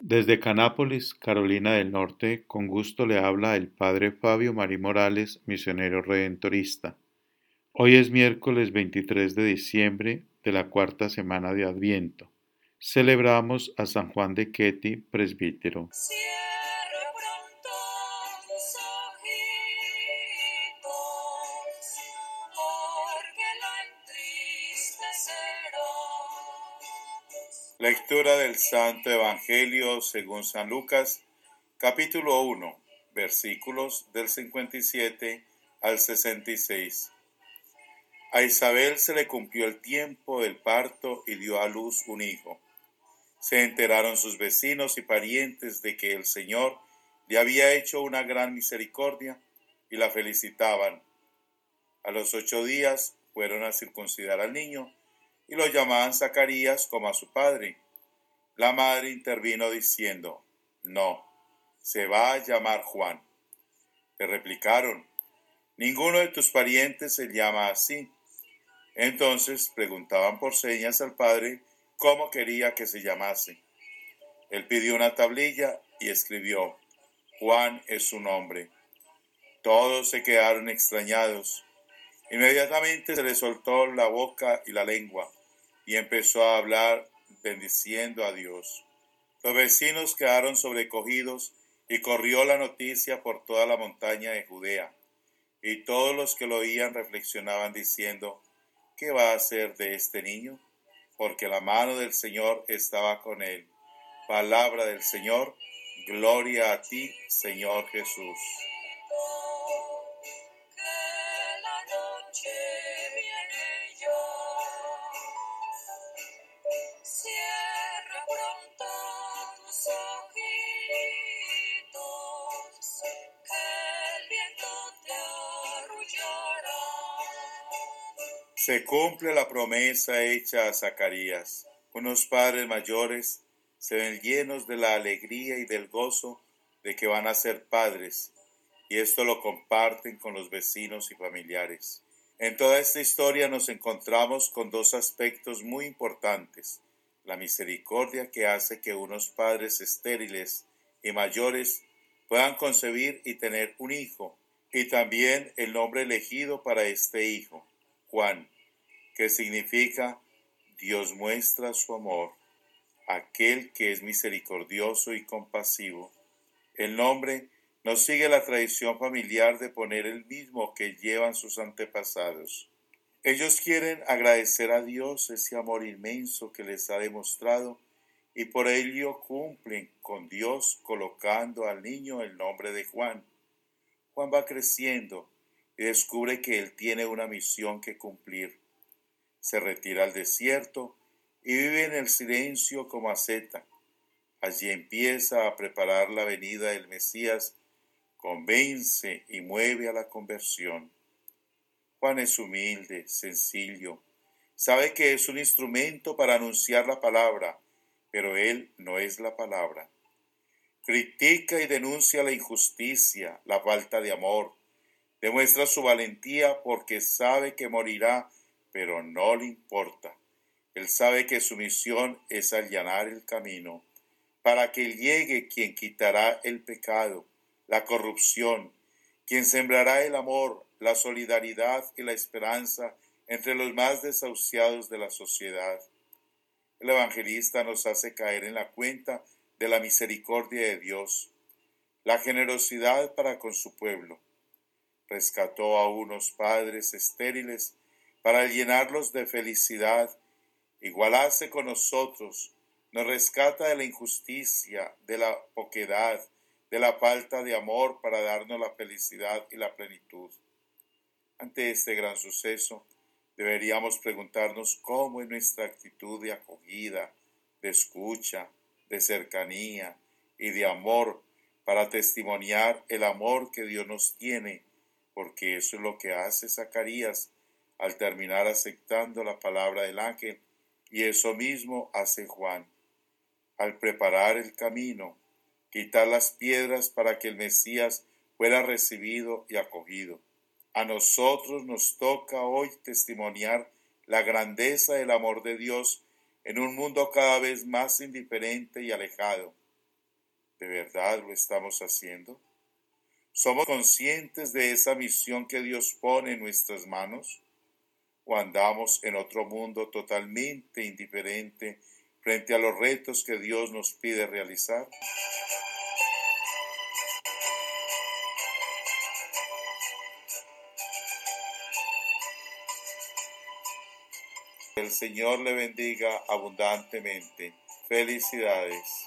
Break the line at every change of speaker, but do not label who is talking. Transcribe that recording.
Desde Canápolis, Carolina del Norte, con gusto le habla el padre Fabio Marí Morales, misionero redentorista. Hoy es miércoles 23 de diciembre de la cuarta semana de Adviento. Celebramos a San Juan de Ketty, presbítero.
Lectura del Santo Evangelio según San Lucas, capítulo 1, versículos del 57 al 66. A Isabel se le cumplió el tiempo del parto y dio a luz un hijo. Se enteraron sus vecinos y parientes de que el Señor le había hecho una gran misericordia y la felicitaban. A los ocho días fueron a circuncidar al niño y lo llamaban Zacarías como a su padre. La madre intervino diciendo, No, se va a llamar Juan. Le replicaron, Ninguno de tus parientes se llama así. Entonces preguntaban por señas al padre cómo quería que se llamase. Él pidió una tablilla y escribió, Juan es su nombre. Todos se quedaron extrañados. Inmediatamente se le soltó la boca y la lengua y empezó a hablar bendiciendo a Dios. Los vecinos quedaron sobrecogidos y corrió la noticia por toda la montaña de Judea. Y todos los que lo oían reflexionaban diciendo, ¿qué va a hacer de este niño? Porque la mano del Señor estaba con él. Palabra del Señor, gloria a ti, Señor Jesús. Se cumple la promesa hecha a Zacarías. Unos padres mayores se ven llenos de la alegría y del gozo de que van a ser padres, y esto lo comparten con los vecinos y familiares. En toda esta historia nos encontramos con dos aspectos muy importantes. La misericordia que hace que unos padres estériles y mayores puedan concebir y tener un hijo, y también el nombre elegido para este hijo, Juan, que significa Dios muestra su amor, aquel que es misericordioso y compasivo. El nombre nos sigue la tradición familiar de poner el mismo que llevan sus antepasados. Ellos quieren agradecer a Dios ese amor inmenso que les ha demostrado y por ello cumplen con Dios colocando al niño el nombre de Juan. Juan va creciendo y descubre que él tiene una misión que cumplir se retira al desierto y vive en el silencio como asceta. Allí empieza a preparar la venida del Mesías, convence y mueve a la conversión. Juan es humilde, sencillo, sabe que es un instrumento para anunciar la palabra, pero él no es la palabra. Critica y denuncia la injusticia, la falta de amor, demuestra su valentía porque sabe que morirá pero no le importa. Él sabe que su misión es allanar el camino para que llegue quien quitará el pecado, la corrupción, quien sembrará el amor, la solidaridad y la esperanza entre los más desahuciados de la sociedad. El evangelista nos hace caer en la cuenta de la misericordia de Dios, la generosidad para con su pueblo. Rescató a unos padres estériles para llenarlos de felicidad, igualarse con nosotros, nos rescata de la injusticia, de la poquedad, de la falta de amor para darnos la felicidad y la plenitud. Ante este gran suceso, deberíamos preguntarnos cómo es nuestra actitud de acogida, de escucha, de cercanía y de amor para testimoniar el amor que Dios nos tiene, porque eso es lo que hace Zacarías al terminar aceptando la palabra del ángel, y eso mismo hace Juan. Al preparar el camino, quitar las piedras para que el Mesías fuera recibido y acogido. A nosotros nos toca hoy testimoniar la grandeza del amor de Dios en un mundo cada vez más indiferente y alejado. ¿De verdad lo estamos haciendo? ¿Somos conscientes de esa misión que Dios pone en nuestras manos? ¿O andamos en otro mundo totalmente indiferente frente a los retos que Dios nos pide realizar? El Señor le bendiga abundantemente. Felicidades.